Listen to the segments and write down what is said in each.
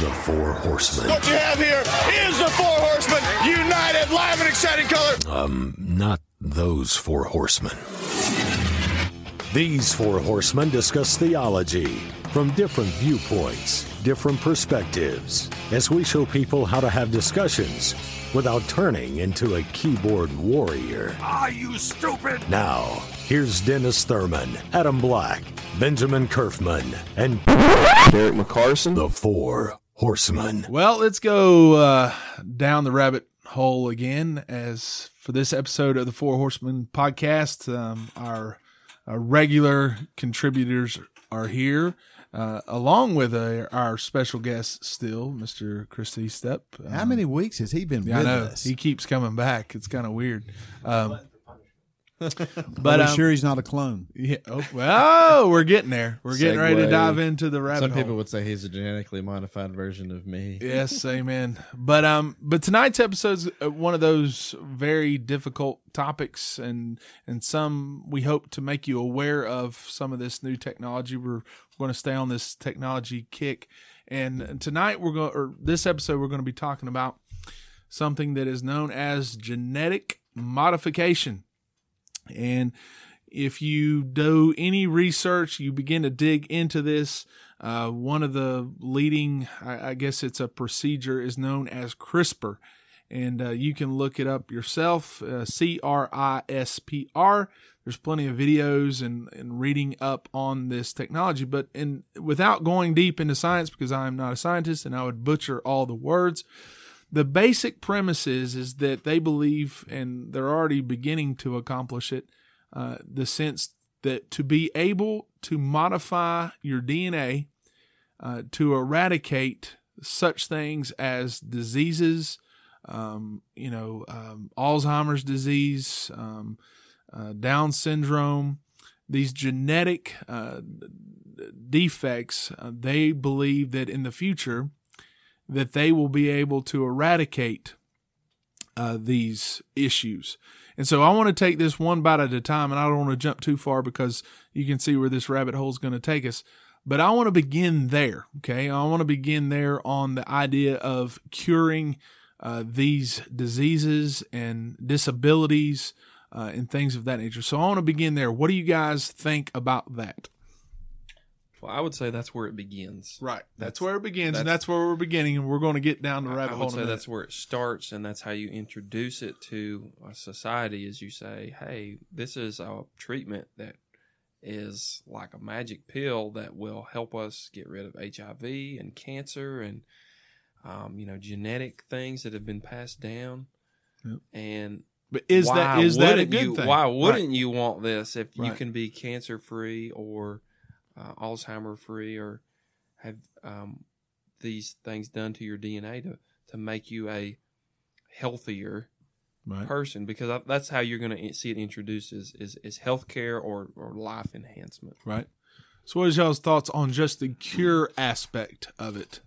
The Four Horsemen. What you have here is the Four Horsemen, united, live, and exciting color. Um, not those four horsemen. These four horsemen discuss theology from different viewpoints, different perspectives, as we show people how to have discussions without turning into a keyboard warrior. Are you stupid? Now, here's Dennis Thurman, Adam Black, Benjamin Kerfman, and Derek McCarson. the Four Horsemen. Well, let's go uh, down the rabbit hole again. As for this episode of the Four Horsemen podcast, um, our, our regular contributors are here, uh, along with uh, our special guest, still, Mr. Christy Step. How Um, many weeks has he been Yeah, I with know us? he keeps coming back. It's kind of weird. Um, but but I'm um, sure he's not a clone. yeah, oh, well, we're getting there. We're getting ready to dive into the rabbit Some hole. people would say he's a genetically modified version of me. Yes, amen. But um, but tonight's episode's uh, one of those very difficult topics, and and some we hope to make you aware of some of this new technology. We're going to stay on this technology kick, and tonight we're going, or this episode we're going to be talking about something that is known as genetic modification, and if you do any research, you begin to dig into this. Uh, one of the leading, I, I guess it's a procedure, is known as CRISPR. And uh, you can look it up yourself uh, C R I S P R. There's plenty of videos and, and reading up on this technology. But in, without going deep into science, because I'm not a scientist and I would butcher all the words, the basic premise is, is that they believe, and they're already beginning to accomplish it, uh, the sense that to be able to modify your DNA uh, to eradicate such things as diseases, um, you know, um, Alzheimer's disease, um, uh, Down syndrome, these genetic uh, defects, uh, they believe that in the future that they will be able to eradicate uh, these issues. And so I want to take this one bite at a time, and I don't want to jump too far because you can see where this rabbit hole is going to take us. But I want to begin there. Okay. I want to begin there on the idea of curing uh, these diseases and disabilities uh, and things of that nature. So I want to begin there. What do you guys think about that? Well, I would say that's where it begins. Right. That's, That's- where it begins, and that's- that's where we're beginning, and we're going to get down the I- rabbit I hole. would in say that's where it starts, and that's how you introduce it to a society. Is you say, "Hey, this is a treatment that is like a magic pill that will help us get rid of HIV and cancer and um, you know genetic things that have been passed down." Yep. And But is that is that a good you, thing? Why wouldn't you want this if you can be cancer free or uh, Alzheimer free or have um, these things done to your DNA to to make you a healthier Right. person? Because that's how you're going to see it introduced is is, is healthcare or or life enhancement. Right. So, what is y'all's thoughts on just the cure aspect of it?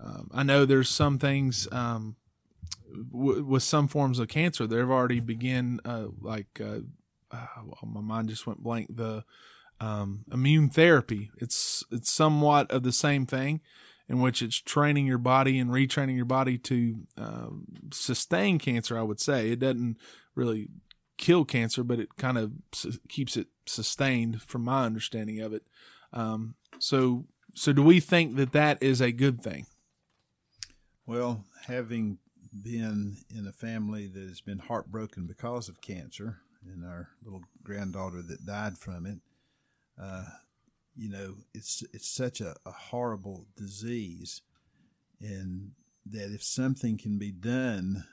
Um, I know there's some things um, w- with some forms of cancer. They've already begin uh, like uh, uh, well, my mind just went blank. The um, immune therapy. It's it's somewhat of the same thing, in which it's training your body and retraining your body to um, sustain cancer. I would say it doesn't really kill cancer, but it kind of s- keeps it sustained, from my understanding of it. Um, so, so do we think that that is a good thing? Well, having been in a family that has been heartbroken because of cancer, and our little granddaughter that died from it, uh, you know, it's it's such a, a horrible disease, and that if something can be done,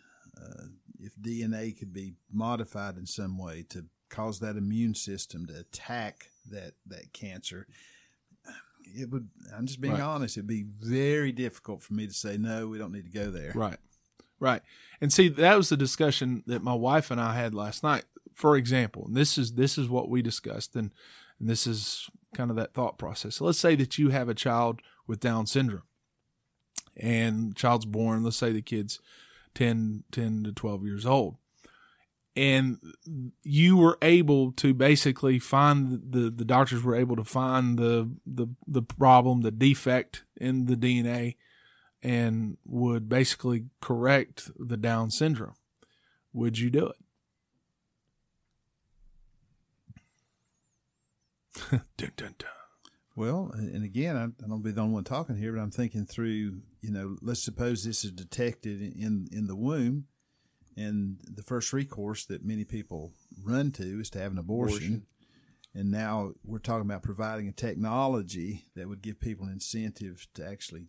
uh, if DNA could be modified in some way to cause that immune system to attack that that cancer, it would. I'm just being Right. honest. It'd be very difficult for me to say no. We don't need to go there. Right. Right. And see, that was the discussion that my wife and I had last night. For example, and this is this is what we discussed, and, and this is kind of that thought process. So let's say that you have a child with Down syndrome, and child's born. Let's say the kid's 10, 10 to twelve years old, and you were able to basically find the the doctors were able to find the the the problem, the defect in the DNA and would basically correct the Down syndrome, would you do it? dun, dun, dun. Well, and and again, I, I don't be the only one talking here, but I'm thinking through. You know, let's suppose this is detected in in the womb, and the first recourse that many people run to is to have an abortion. And now we're talking about providing a technology that would give people an incentive to actually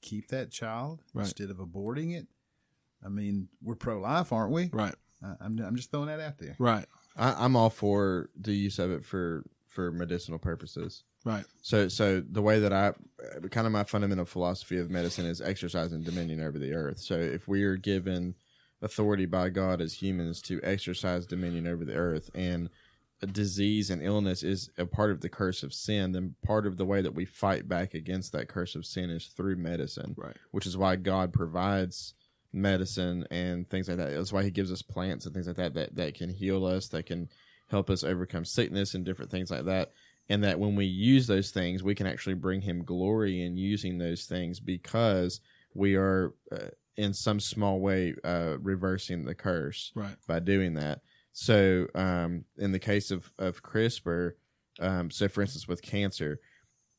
keep that child Right. instead of aborting it. I mean, we're pro life, aren't we? Right, I, I'm, I'm just throwing that out there. right, I, I'm all for the use of it for for medicinal purposes. right. So, so the way that I, kind of my fundamental philosophy of medicine is exercising dominion over the earth. So, if we are given authority by God as humans to exercise dominion over the earth, and a disease and illness is a part of the curse of sin, then part of the way that we fight back against that curse of sin is through medicine, Right. which is why God provides medicine and things like that. That's why He gives us plants and things like that that, that can heal us, that can help us overcome sickness and different things like that. And that when we use those things, we can actually bring Him glory in using those things because we are, uh, in some small way, uh, reversing the curse Right. by doing that. So, um, in the case of of CRISPR, um, so for instance, with cancer,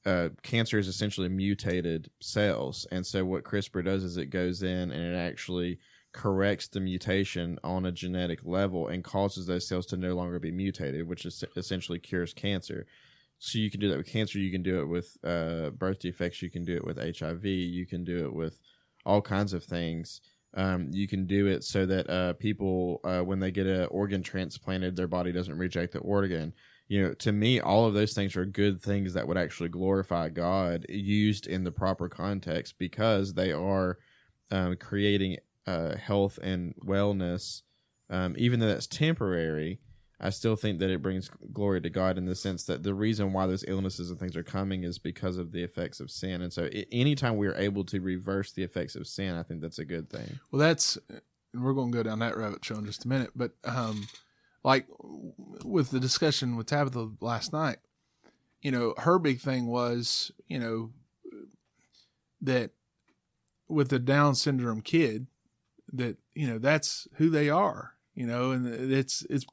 uh, cancer is essentially mutated cells, and so what CRISPR does is it goes in and it actually corrects the mutation on a genetic level and causes those cells to no longer be mutated, which is essentially cures cancer. So you can do that with cancer. You can do it with uh, birth defects. You can do it with HIV. You can do it with all kinds of things. Um, you can do it so that uh, people, uh, when they get an organ transplanted, their body doesn't reject the organ. You know, to me, all of those things are good things that would actually glorify God used in the proper context because they are um, creating uh, health and wellness. Um, even though that's temporary, I still think that it brings glory to God in the sense that the reason why those illnesses and things are coming is because of the effects of sin. And so, i anytime we are able to reverse the effects of sin, I think that's a good thing. Well, that's, and we're going to go down that rabbit trail in just a minute. But, um, like with the discussion with Tabitha last night, you know, her big thing was, you know, that with the Down syndrome kid, that, you know, that's who they are, you know, and it's, it's,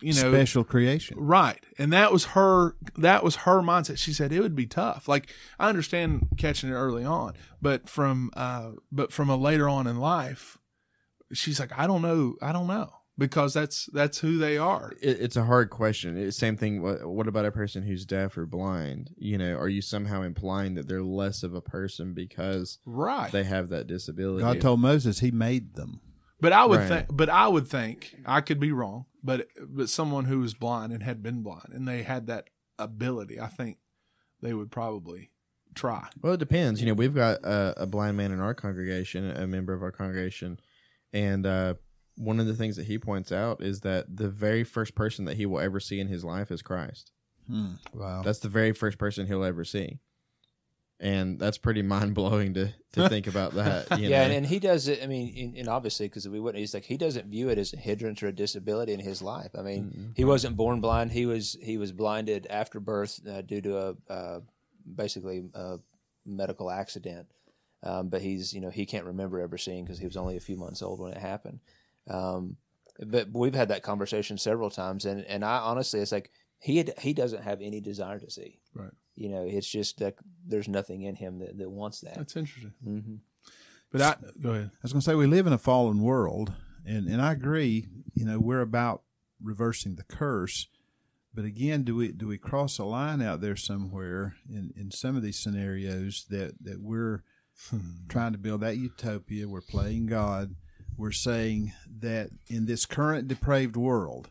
you know, Special creation. Right. And that was her that was her mindset. She said it would be tough. Like I understand catching it early on, but from uh but from a later on in life, she's like, I don't know, I don't know. Because that's that's who they are. It, it's a hard question. It's same thing. What, what about a person who's deaf or blind? You know, are you somehow implying that they're less of a person because Right. they have that disability? God told Moses he made them. but I would Right. think but I would think I could be wrong, but but someone who was blind and had been blind and they had that ability, I think they would probably try. Well, it depends. You know, we've got a, a blind man in our congregation, a member of our congregation, and uh, one of the things that he points out is that the very first person that he will ever see in his life is Christ. Wow. That's the very first person he'll ever see, and that's pretty mind blowing to to think about that. You yeah, know? and, and he does it. I mean, and, and obviously, because we wouldn't. He's like he doesn't view it as a hindrance or a disability in his life. I mean, he wasn't born blind. He was he was blinded after birth uh, due to a uh, basically a medical accident. Um, but he's you know he can't remember ever seeing because he was only a few months old when it happened. Um, but we've had that conversation several times, and and I honestly, it's like he had, he doesn't have any desire to see. Right. You know, it's just that there's nothing in him that, that wants that. That's interesting. hmm But I go ahead. I was going to say we live in a fallen world, and and I agree. You know, we're about reversing the curse, but again, do we do we cross a line out there somewhere in in some of these scenarios that that we're trying to build that utopia? We're playing God. We're saying that in this current depraved world,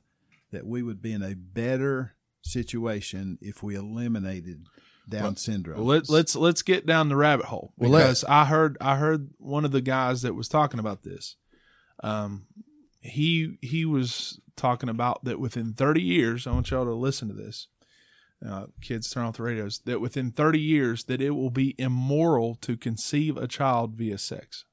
that we would be in a better situation if we eliminated Down syndrome. Well, let, let's let's get down the rabbit hole Well, because I heard I heard one of the guys that was talking about this. Um, he he was talking about that within 30 years. I want y'all to listen to this. Uh, kids, turn off the radios. That within 30 years, that it will be immoral to conceive a child via sex,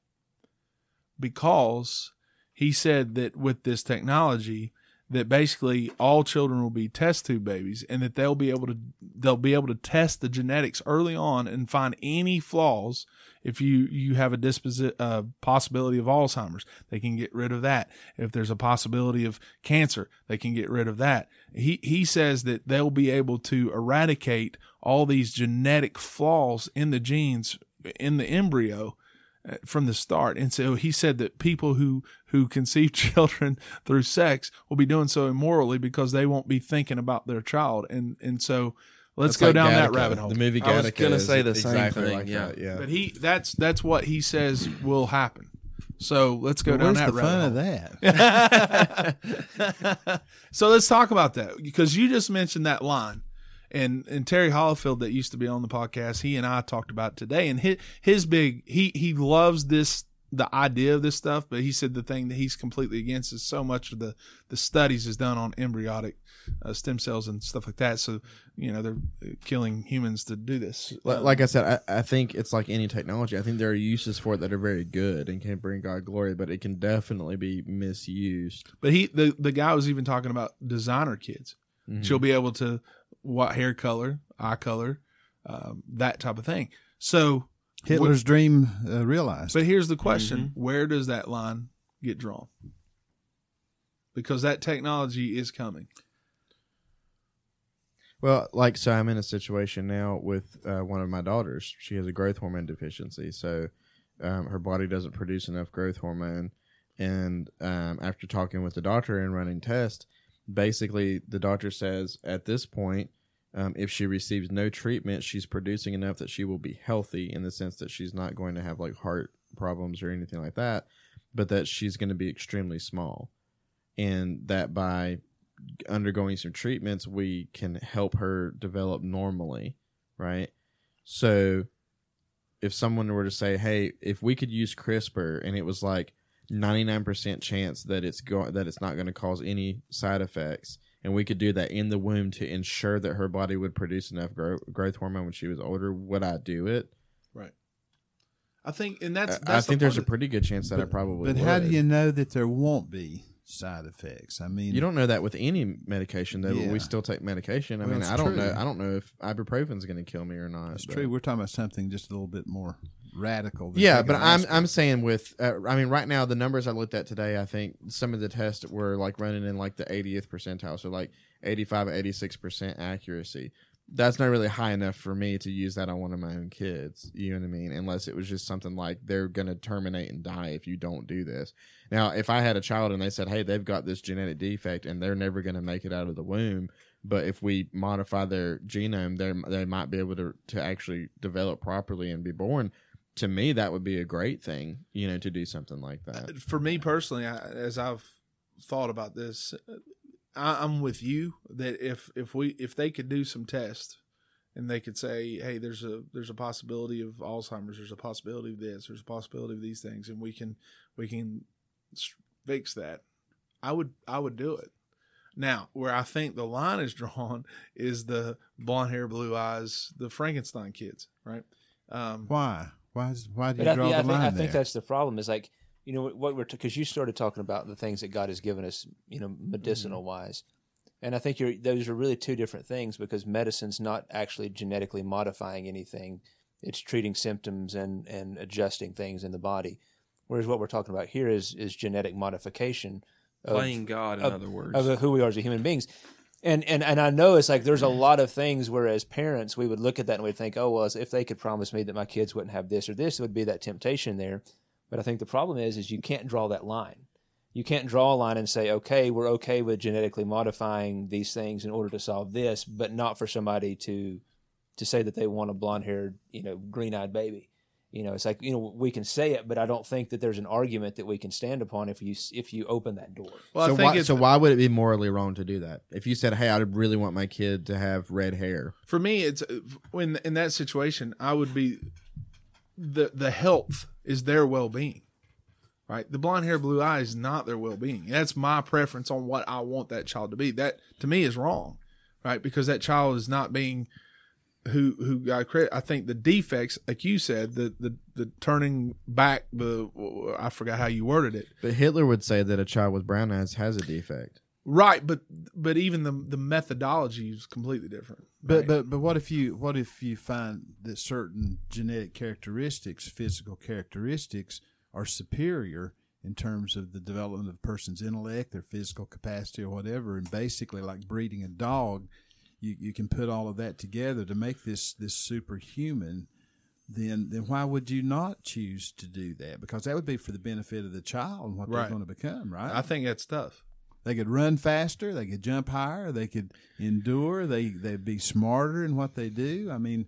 because he said that with this technology, that basically all children will be test tube babies and that they'll be able to they'll be able to test the genetics early on and find any flaws if you you have a disposi- uh, possibility of Alzheimer's. They can get rid of that. If there's a possibility of cancer they can get rid of that. He he says that they'll be able to eradicate all these genetic flaws in the genes in the embryo Uh, from the start. And so he said that people who who conceive children through sex will be doing so immorally because they won't be thinking about their child. And and so let's That's go like down that rabbit hole. The movie I was gonna say the same exactly thing, like yeah. that, yeah. But he that's that's what he says will happen. So let's go Well, down where's that the fun rabbit of hole. that? so let's talk about that because you just mentioned that line. And and Terry Hollifield that used to be on the podcast, he and I talked about today. And his his big he he loves this the idea of this stuff, but he said the thing that he's completely against is so much of the the studies is done on embryonic uh, stem cells and stuff like that. So you know they're uh, killing humans to do this. Li- Like I said, I, I think it's like any technology. I think there are uses for it that are very good and can bring God glory, but it can definitely be misused. But he the the guy was even talking about designer kids. She'll be able to what hair color, eye color, um, that type of thing. So Hitler's dream uh, realized. But here's the question: Where does that line get drawn? Because that technology is coming. Well, like so, I'm in a situation now with uh, one of my daughters. She has a growth hormone deficiency, so um, her body doesn't produce enough growth hormone. And um, after talking with the doctor and running tests, basically the doctor says at this point, um, if she receives no treatment, she's producing enough that she will be healthy in the sense that she's not going to have like heart problems or anything like that, but that she's going to be extremely small, and that by undergoing some treatments, we can help her develop normally, right? So if someone were to say, "Hey, if we could use CRISPR and it was like 99% chance that it's go- that it's not going to cause any side effects and we could do that in the womb to ensure that her body would produce enough grow- growth hormone when she was older, would I do it? Right. I think, and that's. I- that's I the think there's a pretty good chance that I probably but how do you know that there won't be side effects? I mean, You don't know that with any medication, though. Yeah. We still take medication. I Well, mean, I don't true. know. I don't know if ibuprofen's going to kill me or not. It's but- true. We're talking about something just a little bit more radical. than Yeah, but I'm aspirin. I'm saying with uh, I mean right now the numbers I looked at today I think some of the tests were like running in like the 80th percentile so like 85 86 percent accuracy. That's not really high enough for me to use that on one of my own kids. You know what I mean? Unless it was just something like they're gonna terminate and die if you don't do this. Now, if I had a child and they said, "Hey, they've got this genetic defect and they're never gonna make it out of the womb," but if we modify their genome, they they might be able to to actually develop properly and be born to me that would be a great thing you know to do something like that uh, for me personally, I, as I've thought about this, I, I'm with you that if if we if they could do some tests and they could say, hey, there's a there's a possibility of Alzheimer's, there's a possibility of this, there's a possibility of these things, and we can we can fix that. I would I would do it. Now, where I think the line is drawn is the blonde hair, blue eyes, the Frankenstein kids, right? Um, why? Why? Is, why do you But I, draw yeah, I the think, line I think that's the problem. Is like you know what we're because you started talking about the things that God has given us, you know, medicinal mm-hmm. wise, and I think you're those are really two different things because medicine's not actually genetically modifying anything; it's treating symptoms and and adjusting things in the body. Whereas what we're talking about here is is genetic modification of, Playing God, in of- other words. of who we are as human beings. And, and and I know it's like there's a mm-hmm. lot of things where as parents we would look at that and we'd think, oh well, if they could promise me that my kids wouldn't have this or this, it would be that temptation there. But I think the problem is is you can't draw that line. You can't draw a line and say, okay, we're okay with genetically modifying these things in order to solve this, but not for somebody to to say that they want a blonde haired, you know, green eyed baby. You know, it's like you know we can say it, but I don't think that there's an argument that we can stand upon if you if you open that door. well, so I think why so why would it be morally wrong to do that if you said hey i really want my kid to have red hair for me it's when in that situation i would be the the health is their well-being right? The blonde hair blue eye is not their well-being. That's my preference on what i want that child to be. That to me is wrong right? Because that child is not being who who got credit i think the defects like you said the the, the turning back the i forgot how you worded it. But hitler would say that a child with brown eyes has a defect. Right, but but even the the methodology is completely different. But right? but but what if you what if you find that certain genetic characteristics, physical characteristics, are superior in terms of the development of a person's intellect, their physical capacity, or whatever, and basically like breeding a dog, you, you can put all of that together to make this this superhuman. Then then why would you not choose to do that? Because that would be for the benefit of the child and what Right. they're going to become, right? I think that's tough. They could run faster. They could jump higher. They could endure. They they'd be smarter in what they do. I mean,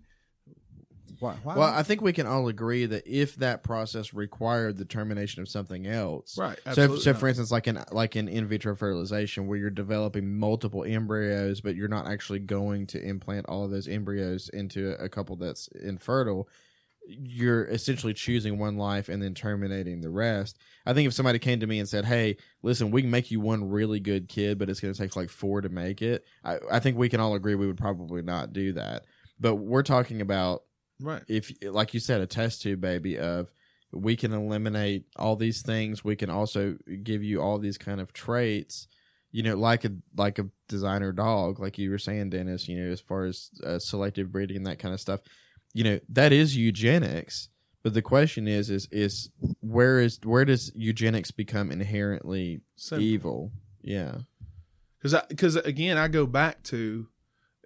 why? why Well, I think we can all agree that if that process required the termination of something else, Right, So, so for instance, like in like in in vitro fertilization, where you're developing multiple embryos, but you're not actually going to implant all of those embryos into a couple that's infertile, you're essentially choosing one life and then terminating the rest. I think if somebody came to me and said, "Hey, listen, we can make you one really good kid, but it's going to take like four to make it," I, I think we can all agree we would probably not do that. But we're talking about Right. if like you said a test tube baby of we can eliminate all these things we can also give you all these kind of traits you know like a like a designer dog like you were saying dennis you know as far as uh, selective breeding and that kind of stuff you know that is eugenics but the question is is is where is where does eugenics become inherently Simple. evil? Yeah. Because because again i go back to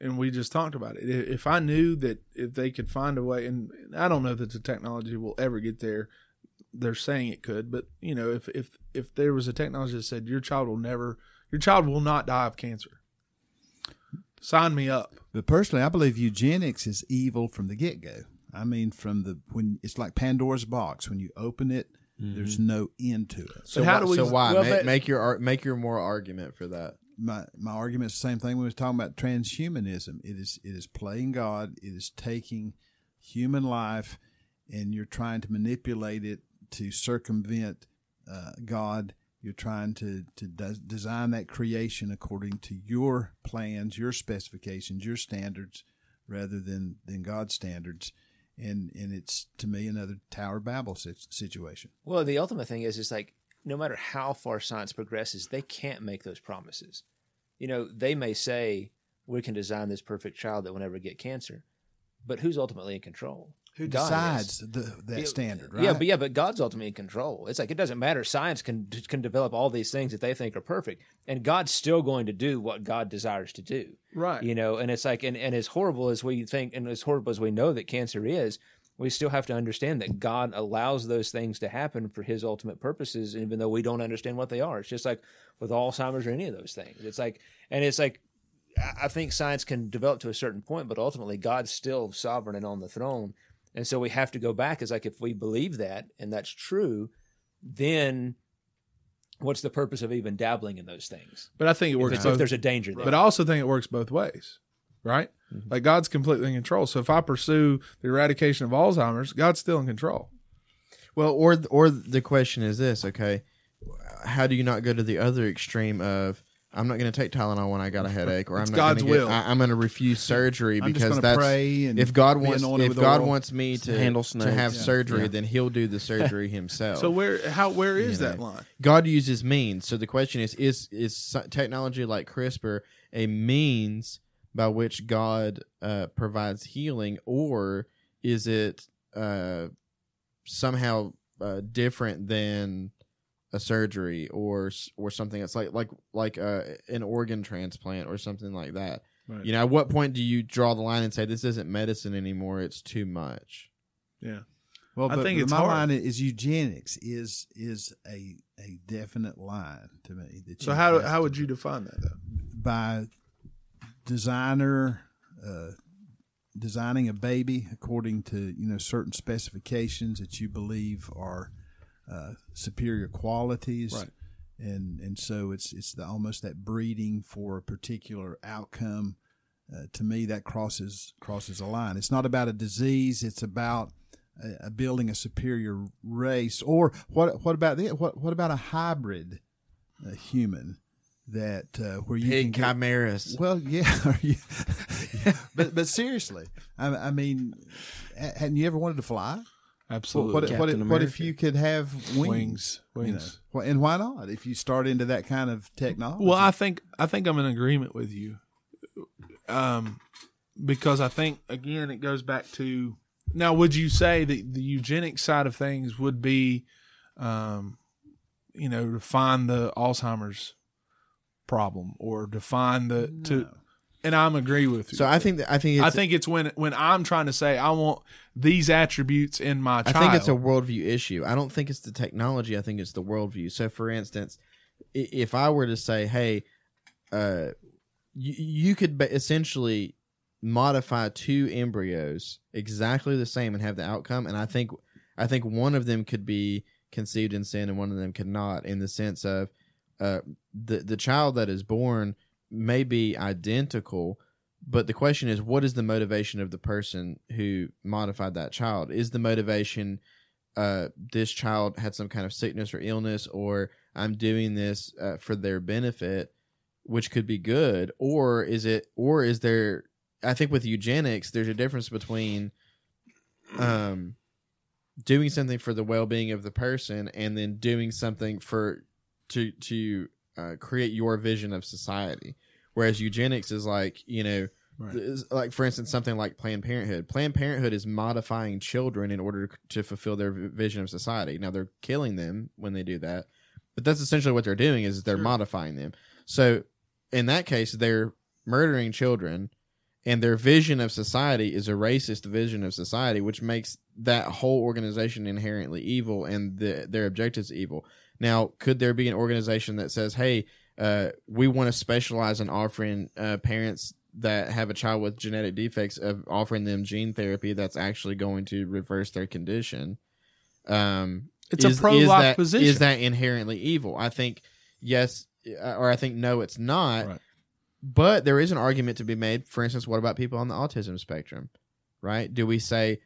and we just talked about it. If i knew that if they could find a way and i don't know that the technology will ever get there they're saying it could but you know if if if there was a technology that said your child will never your child will not die of cancer sign me up But personally, I believe eugenics is evil from the get go. I mean, from the when it's like Pandora's box. When you open it, there's no end to it. so how why, do we- so why well, make, but- make your make your moral argument for that my my argument is the same thing when we was talking about transhumanism. It is it is playing God. It is taking human life, and you're trying to manipulate it to circumvent uh, God. You're trying to to de- design that creation according to your plans, your specifications, your standards, rather than than God's standards. And and it's to me another Tower Babel sit- situation. Well, the ultimate thing is, is like no matter how far science progresses, they can't make those promises. You know, they may say we can design this perfect child that will never get cancer, but who's ultimately in control? Who decides the, that Yeah, standard? Right? Yeah, but yeah, but God's ultimately in control. It's like it doesn't matter. Science can can develop all these things that they think are perfect, and God's still going to do what God desires to do. right You know, and it's like, and, and as horrible as we think, and as horrible as we know that cancer is, we still have to understand that God allows those things to happen for His ultimate purposes, even though we don't understand what they are. It's just like with Alzheimer's or any of those things. It's like, and it's like, I- I think science can develop to a certain point, but ultimately God's still sovereign and on the throne. And so we have to go back. It's like if we believe that and that's true, then what's the purpose of even dabbling in those things? but i think it works if both there's a danger there. But I also think it works both ways, right? Mm-hmm. Like God's completely in control. So if I pursue the eradication of Alzheimer's, God's still in control. Well, or or the question is this: Okay, how do you not go to the other extreme of I'm not going to take Tylenol when I got a headache, or It's I'm not God's gonna get, will. I, I'm going to refuse surgery I'm just because gonna that's pray and if God be wants anointed if with God oil. wants me to Handle to snakes. have Yeah. surgery, Yeah. then He'll do the surgery Himself. So where how where is You that know. line? God uses means. So the question is: is is sci- technology like CRISPR a means by which God uh, provides healing, or is it uh, somehow uh, different than a surgery or or something that's like like like uh, an organ transplant or something like that? Right. You know, at what point do you draw the line and say this isn't medicine anymore? It's too much. Yeah. Well, I but, think it's my hard. line is eugenics is is a a definite line to me. That So how how would you define that though? by designer uh, designing a baby according to you know certain specifications that you believe are uh, superior qualities, Right. and and so it's it's the, almost that breeding for a particular outcome. Uh, to me, that crosses crosses a line. It's not about a disease; it's about uh, building a superior race. Or what? What about the, what? What about a hybrid uh, human that uh, where you Pig can get, chimeras. well, yeah, but but seriously, I, I mean, hadn't you ever wanted to fly? Absolutely. What, what, if, what if you could have wings? wings, you know? wings. And why not? If you start into that kind of technology. Well, I think I think I'm in agreement with you, um, because I think again it goes back to now. Would you say that the eugenic side of things would be, um, you know, to find the Alzheimer's problem or to find the to? And I'm agree with you. So I think that I think it's, I think it's when when I'm trying to say I want these attributes in my I think it's a worldview issue. I don't think it's the technology. I think it's the worldview. So, for instance, if I were to say, "Hey, uh, you, you could essentially modify two embryos exactly the same and have the outcome," and I think I think one of them could be conceived in sin and one of them could not, in the sense of uh, the the child that is born may be identical, but the question is, what is the motivation of the person who modified that child? Is the motivation uh, this child had some kind of sickness or illness, or I'm doing this uh, for their benefit, which could be good, or is it, or is there? I think with eugenics, there's a difference between um, doing something for the well-being of the person and then doing something for to to uh, create your vision of society. Whereas eugenics is like you know, Right. like for instance, something like Planned Parenthood. Planned Parenthood is modifying children in order to fulfill their vision of society. Now they're killing them when they do that, but that's essentially what they're doing is they're modifying them. So in that case, they're murdering children, and their vision of society is a racist vision of society, which makes that whole organization inherently evil and the, their objectives evil. Now, could there be an organization that says, "Hey, uh, we want to specialize in offering uh, parents that have a child with genetic defects of offering them gene therapy that's actually going to reverse their condition"? Um, It's a pro-life is that- position. Is that inherently evil? I think yes, uh, or I think no, it's not. Right. But there is an argument to be made. For instance, what about people on the autism spectrum? Right? Do we say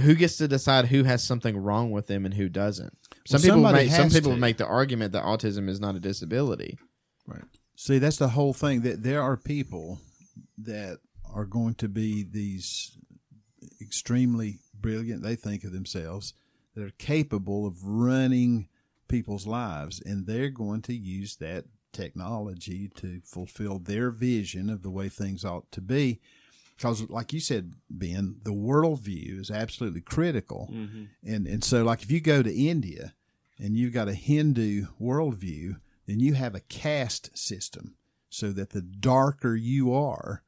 who gets to decide who has something wrong with them and who doesn't? Some Well, people make some people to. make the argument that autism is not a disability. Right. See, that's the whole thing. That there are people that are going to be these extremely brilliant. They think of themselves that are capable of running people's lives, and they're going to use that technology to fulfill their vision of the way things ought to be. Because, like you said, Ben, the worldview is absolutely critical, mm-hmm. and and so like if you go to India and you've got a Hindu worldview, then you have a caste system, so that the darker you are,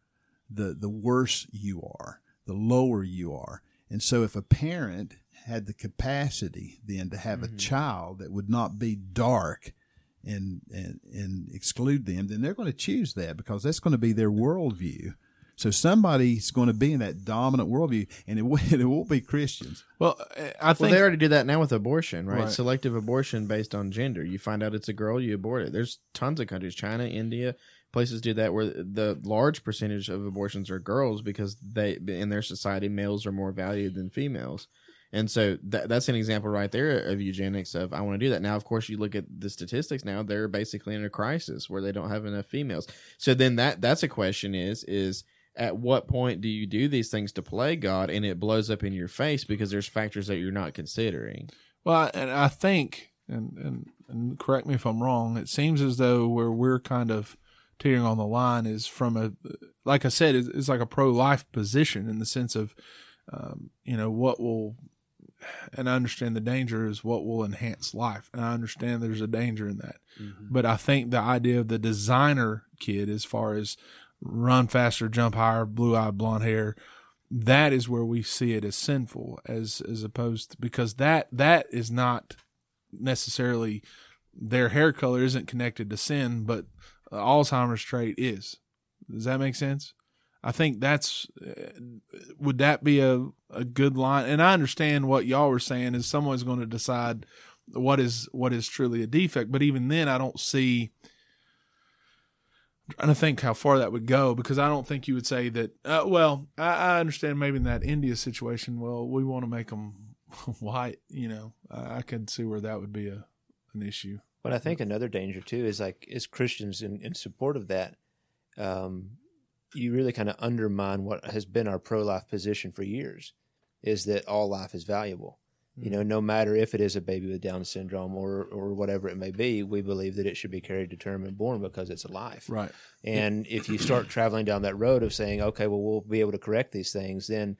the the worse you are, the lower you are. And so if a parent had the capacity then to have a mm-hmm. child that would not be dark and and and exclude them, then they're going to choose that because that's going to be their worldview. So somebody's going to be in that dominant worldview, and it won't- it won't be Christians. well, I Well, think they already do that now with abortion, right? Right. Selective abortion based on gender. You find out it's a girl, you abort it. There's tons of countries, China, India, places do that where the large percentage of abortions are girls because they in their society males are more valued than females. And so that, that's an example right there of eugenics of I want to do that. Now, of course, you look at the statistics now, they're basically in a crisis where they don't have enough females. So then that that's a question is is at what point do you do these things to play God and it blows up in your face because there's factors that you're not considering? Well, and I think, and, and and correct me if I'm wrong. It seems as though where we're kind of teetering on the line is from a, like I said, it's, it's like a pro-life position in the sense of, um, you know, what will, and I understand the danger is what will enhance life, and I understand there's a danger in that. But I think the idea of the designer kid, as far as run faster, jump higher, blue eyed, blonde hair, that is where we see it as sinful as as opposed to, because that that is not necessarily their hair color isn't connected to sin but alzheimer's trait is. Does that make sense? I think that's uh, would that be a, a good line? And i understand what y'all were saying is someone's going to decide what is what is truly a defect but even then i don't see trying to think how far that would go because I don't think you would say that. Uh, well, I, I understand maybe in that India situation. Well, we want to make them white. You know, I, I could see where that would be a an issue. But I think another danger too is like as Christians in, in support of that, um, you really kind of undermine what has been our pro life position for years, is that all life is valuable. You know, no matter if it is a baby with Down syndrome or or whatever it may be, we believe that it should be carried to term and born because it's a life. Right. And if you start traveling down that road of saying, okay, well, we'll be able to correct these things, then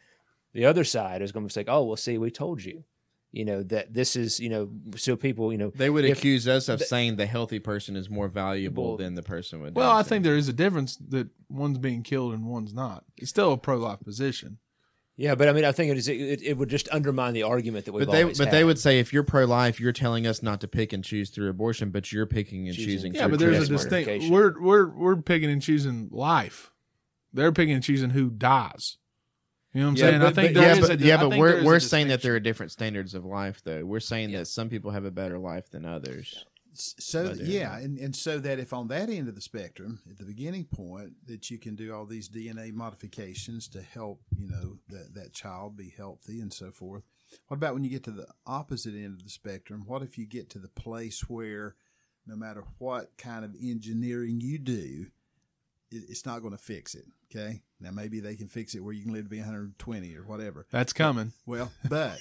the other side is going to say, oh, well, see, we told you, you know, that this is, you know, so people, you know, They would if- accuse us of saying the healthy person is more valuable Well- than the person with. Well, Down I think there is a difference that one's being killed and one's not. It's still a pro life position. Yeah, but I mean, I think it is. It, it would just undermine the argument that we've But they always but they would say if you're pro life, you're telling us not to pick and choose through abortion, but you're picking and Choosing. choosing. Yeah, through but there's a CRISPR. distinct. We're we're we're picking and choosing life. They're picking and choosing who dies. You know what I'm Yeah, saying? but, I think but- there yeah, is but, a, yeah, but we're we're saying that there are different standards of life, though. We're saying that some people have a better life than others. So uh, yeah, and, and so that if on that end of the spectrum, at the beginning point, that you can do all these DNA modifications to help, you know, that that child be healthy and so forth. What about when you get to the opposite end of the spectrum? What if you get to the place where no matter what kind of engineering you do, it, it's not going to fix it. Okay, now maybe they can fix it where you can live to be 120 or whatever. That's coming. Well, but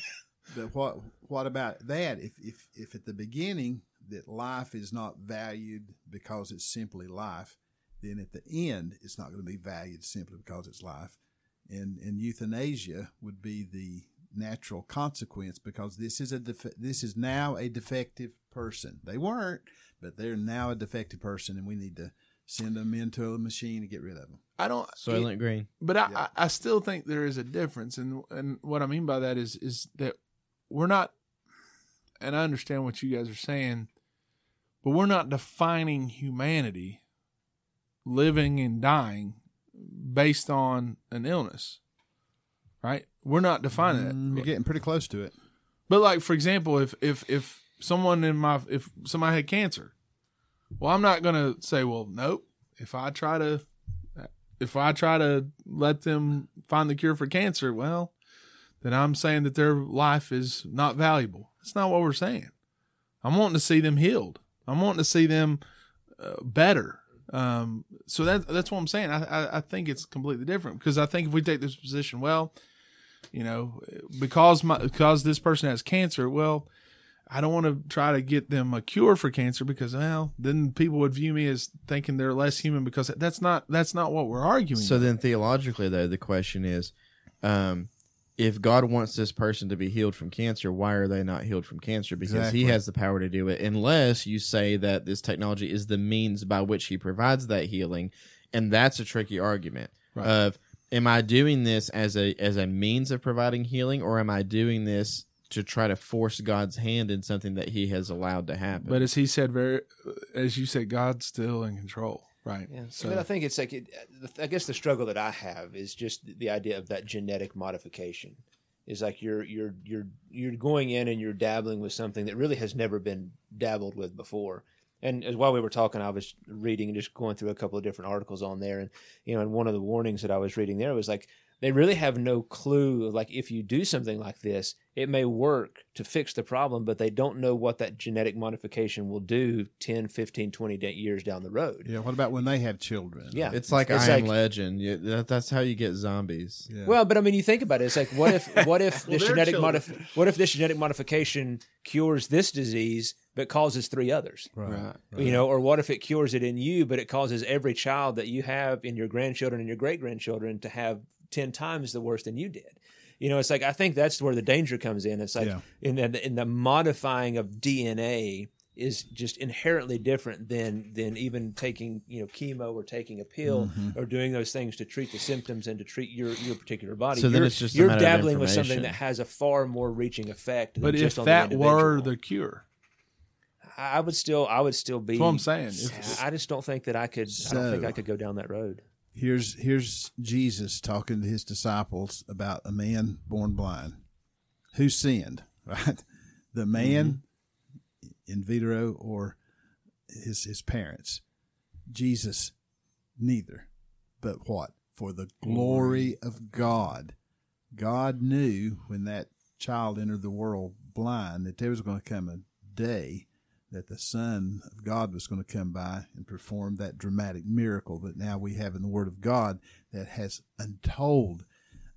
but what what about that? If if if at the beginning that life is not valued because it's simply life, then at the end it's not going to be valued simply because it's life, and and euthanasia would be the natural consequence because this is a def- this is now a defective person. They weren't, but they're now a defective person, and we need to send them into a machine to get rid of them. I don't. Soylent Green. But I, I, I still think there is a difference, and and what I mean by that is is that we're not, and I understand what you guys are saying, but we're not defining humanity, living and dying, based on an illness, right? We're not defining Mm, that. You're getting pretty close to it. But like for example, if if if someone in my if somebody had cancer, well, I'm not gonna say, well, nope. If I try to, if I try to let them find the cure for cancer, well, then I'm saying that their life is not valuable. That's not what we're saying. I'm wanting to see them healed. I'm wanting to see them uh, better. Um, so that that's what I'm saying. I, I I think it's completely different because I think if we take this position, well, you know, because my because this person has cancer, well, I don't want to try to get them a cure for cancer because well, then people would view me as thinking they're less human because that's not that's not what we're arguing. So about. then, theologically, though, the question is, um, if God wants this person to be healed from cancer, why are they not healed from cancer? Because Exactly. He has the power to do it, unless you say that this technology is the means by which He provides that healing, and that's a tricky argument. Right. Of am I doing this as a as a means of providing healing, or am I doing this to try to force God's hand in something that He has allowed to happen? but as he said, very as you said, God's still in control, right? Yeah. So but I think it's like it, I guess the struggle that I have is just the idea of that genetic modification. Is like you're you're you're you're going in and you're dabbling with something that really has never been dabbled with before. And as while we were talking, I was reading and just going through a couple of different articles on there, and you know, and one of the warnings that I was reading there was like they really have no clue like if you do something like this, it may work to fix the problem, but they don't know what that genetic modification will do 10, 15, 20 years down the road. Yeah. What about when they have children? Yeah. it's like It's I am Legend. You, that, that's how you get zombies. Yeah. Well, but I mean, you think about it. It's like, what if, what if Well, this genetic modif- what if this genetic modification cures this disease but causes three others? right. You know, or what if it cures it in you, but it causes every child that you have in your grandchildren and your great grandchildren to have ten times the worse than you did? You know, it's like I think that's where the danger comes in. It's like Yeah. in the, in the modifying of DNA is just inherently different than than even taking you know chemo or taking a pill Mm-hmm. or doing those things to treat the symptoms and to treat your your particular body. So then You're- it's just you're dabbling with something that has a far more reaching effect. Than but if that the were the cure, I would still I would still be. That's what I'm saying. If- I just don't think that I could. I don't think I could go down that road. Here's here's Jesus talking to his disciples about a man born blind. Who sinned? Right? The man mm-hmm. in vitro or his his parents. Jesus neither. But what? For the glory of God. God knew when that child entered the world blind that there was going to come a day that the Son of God was going to come by and perform that dramatic miracle that now we have in the Word of God that has untold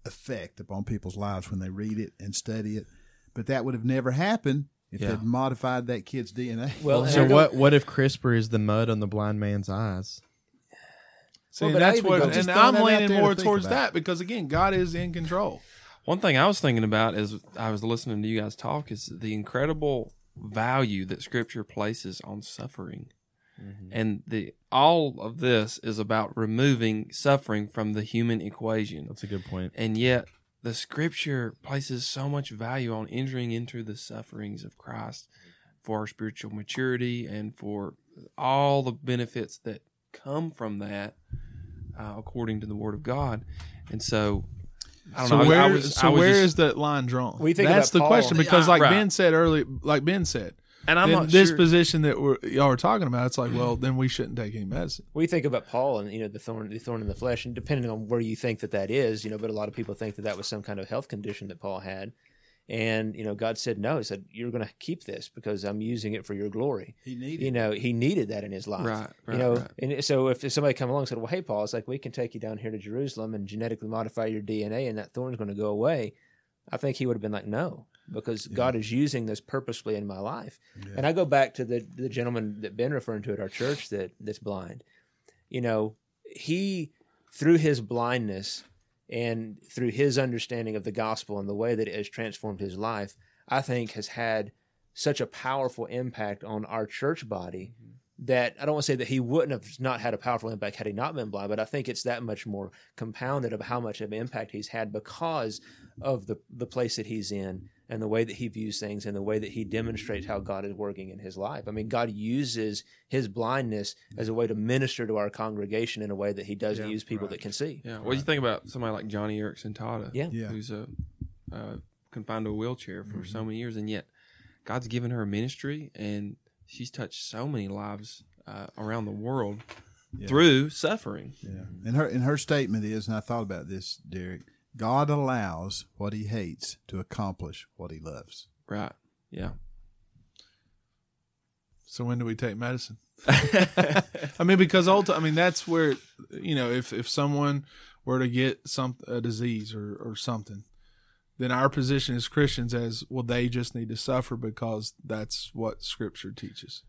effect upon people's lives when they read it and study it. but that would have never happened if Yeah. they'd modified that kid's DNA. Well, So what? What if CRISPR is the mud on the blind man's eyes? See, Well, and but I that's what, go- and I'm that leaning there to more towards that because again, God is in control. One thing I was thinking about as I was listening to you guys talk is the incredible value that Scripture places on suffering, and the all of this is about removing suffering from the human equation. That's a good point. and yet the Scripture places so much value on entering into the sufferings of Christ for our spiritual maturity and for all the benefits that come from that, uh, according to the Word of God. And so, I don't So know. Where, I was, so I was where just- is that line drawn? We think That's the Paul- question because, like Right. Ben said earlier, like Ben said, and I'm then not this sure. position that we're, y'all are talking about, it's like, well, then we shouldn't take any medicine. we think about Paul and you know the thorn, the thorn in the flesh, and depending on where you think that that is, you know, but a lot of people think that that was some kind of health condition that Paul had, and you know, God said no. He said you're going to keep this because I'm using it for your glory. He needed You know, he needed that in his life. Right, right, you know, right. and so if somebody come along and said, "Well, hey, Paul," it's like we can take you down here to Jerusalem and genetically modify your DNA, and that thorn's going to go away. I think he would have been like, "No," because God is using this purposefully in my life. And I go back to the the gentleman that Ben referring to at our church that that's blind. You know, he through his blindness and through his understanding of the gospel and the way that it has transformed his life, I think has had such a powerful impact on our church body mm-hmm. that I don't want to say that he wouldn't have not had a powerful impact had he not been blind, but I think it's that much more compounded of how much of an impact he's had because of the the place that he's in and the way that he views things and the way that he demonstrates how God is working in his life. I mean, God uses his blindness as a way to minister to our congregation in a way that he doesn't use people that can see. Yeah. What do you think about somebody like Joni Eareckson Tada? Yeah. Yeah. Who's a uh, confined to a wheelchair for so many years, and yet God's given her a ministry, and she's touched so many lives uh, around the world through suffering. Yeah. And her and her statement is, and I thought about this, Derek. God allows what He hates to accomplish what He loves. Right. Yeah. So when do we take medicine? I mean, because ulti- I mean that's where you know if if someone were to get some a disease or or something, then our position as Christians as well they just need to suffer because that's what Scripture teaches.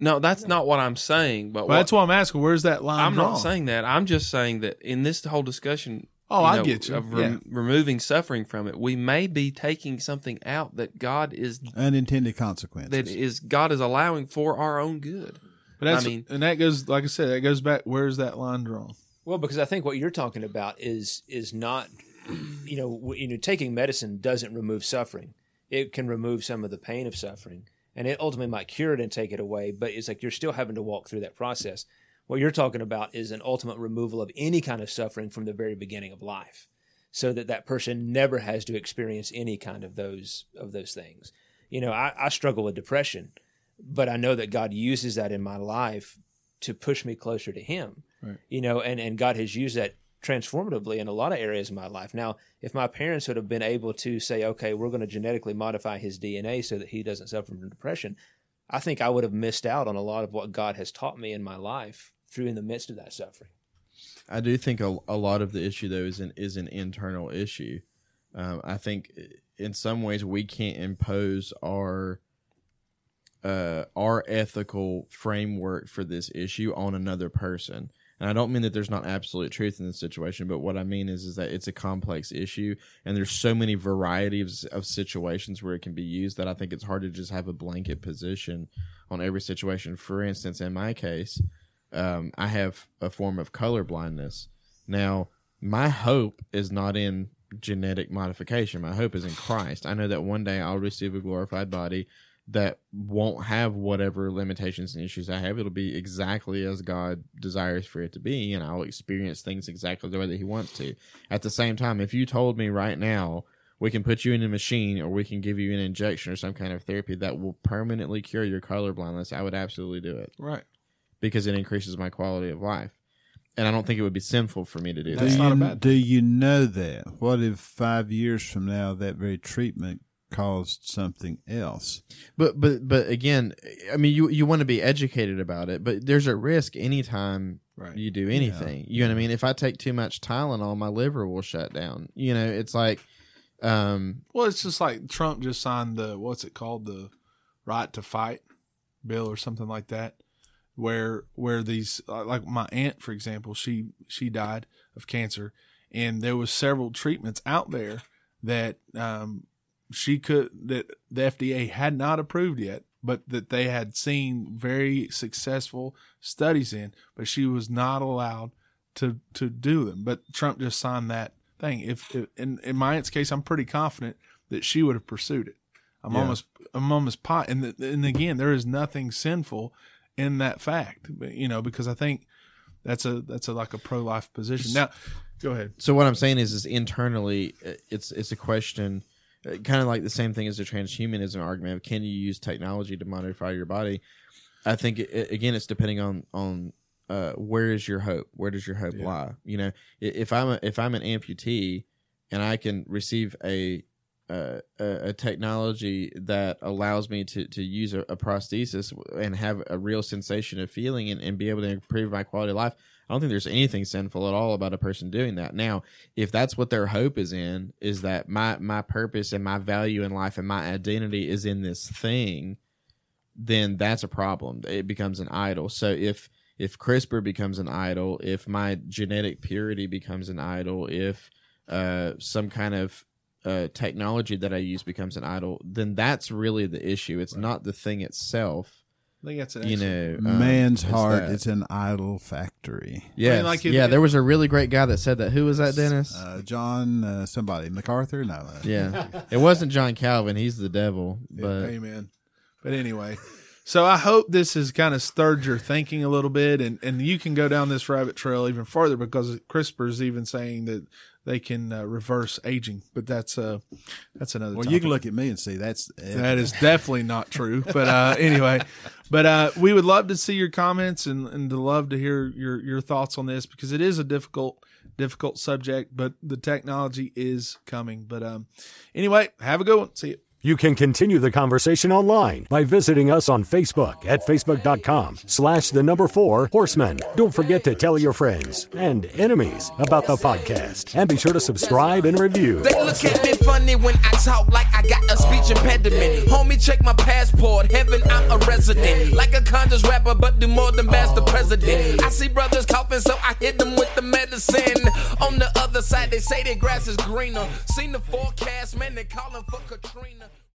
No, that's not what I'm saying. But But what, that's why I'm asking. Where's that line? I'm not saying that. I'm just saying that in this whole discussion. Oh, you I know, get you. Of rem- Yeah. removing suffering from it, we may be taking something out that God is Unintended consequences. that is God is allowing for our own good. But that's, I mean- and that goes like I said, that goes back. Where's that line drawn? Well, because I think what you're talking about is is not, you know, you know, taking medicine doesn't remove suffering. It can remove some of the pain of suffering, and it ultimately might cure it and take it away. But it's like you're still having to walk through that process. What you're talking about is an ultimate removal of any kind of suffering from the very beginning of life, so that that person never has to experience any kind of those of those things. You know, I, I struggle with depression, but I know that God uses that in my life to push me closer to Him you know, and, and God has used that transformatively in a lot of areas of my life. Now, if my parents would have been able to say, okay, we're going to genetically modify his DNA so that he doesn't suffer from depression, I think I would have missed out on a lot of what God has taught me in my life through in the midst of that suffering. I do think a, a lot of the issue though is an is an internal issue. Um, I think in some ways we can't impose our uh, our ethical framework for this issue on another person. And I don't mean that there's not absolute truth in this situation, but what I mean is is that it's a complex issue, and there's so many varieties of situations where it can be used that I think it's hard to just have a blanket position on every situation. For instance, in my case, um, I have a form of color blindness. Now, my hope is not in genetic modification. My hope is in Christ. I know that one day I'll receive a glorified body that won't have whatever limitations and issues I have. It'll be exactly as God desires for it to be, and I'll experience things exactly the way that He wants to. At the same time, if you told me right now, we can put you in a machine or we can give you an injection or some kind of therapy that will permanently cure your color blindness, I would absolutely do it Right. Because it increases my quality of life. And I don't think it would be sinful for me to do do, that. That's you, not a bad do you know that? What if five years from now that very treatment caused something else? But but but again, I mean, you you want to be educated about it, but there's a risk anytime Right. you do anything. You know what I mean? If I take too much Tylenol, my liver will shut down. You know, it's like Um, Well, it's just like Trump just signed the what's it called the right to fight bill or something like that, where where these uh, like my aunt for example, she she died of cancer, and there was several treatments out there that um, she could that the FDA had not approved yet, but that they had seen very successful studies in, but she was not allowed to to do them. But Trump just signed that thing. If, if in in my aunt's case, I'm pretty confident that she would have pursued it. I'm Yeah. almost I'm almost pot. And the, and again, there is nothing sinful in that fact, you know, because I think that's a that's a like a pro life position. Now, go ahead. so what I'm saying is, is internally, uh, it's it's a question, uh, kind of like the same thing as the transhumanism argument. Of can you use technology to modify your body? I think it- again, it's depending on on uh, where is your hope? Where does your hope Yeah. lie? You know, if I'm a, if I'm an amputee and I can receive a uh, a, technology that allows me to, to use a, a prosthesis and have a real sensation of feeling and, and be able to improve my quality of life. I don't think there's anything sinful at all about a person doing that. Now, if that's what their hope is in, is that my my purpose and my value in life and my identity is in this thing, then that's a problem. It becomes an idol. So if if CRISPR becomes an idol, if my genetic purity becomes an idol, if uh, some kind of uh, technology that I use becomes an idol, then that's really the issue. It's not the thing itself. I think that's an You know, um, Man's it's heart that. is an idol factory. Yeah, like if- yeah. There was a really great guy that said that. Who was that, Dennis? Uh, John, uh, somebody, MacArthur? No. Uh, yeah, it wasn't John Calvin. He's the devil. But Amen. But anyway, so I hope this has kind of stirred your thinking a little bit, and, and you can go down this rabbit trail even further because CRISPR is even saying that they can uh, reverse aging. But that's uh that's another. Well, topic. you can look at me and see that's That is definitely not true. But uh, anyway, but uh, we would love to see your comments and, and to love to hear your, your thoughts on this because it is a difficult difficult subject, but the technology is coming. But um, anyway, have a good one. See you. You can continue the conversation online by visiting us on Facebook at facebook.com slash the number four horsemen. Don't forget to tell your friends and enemies about the podcast and be sure to subscribe and review. They look at me funny when I talk like I got a speech impediment. Homie, check my passport. Heaven, I'm a resident. Like a conscious rapper, but do more than the president. I see brothers coughing, so I hit them with the medicine. On the other side, they say their grass is greener. Seen the forecast, man, they calling for Katrina.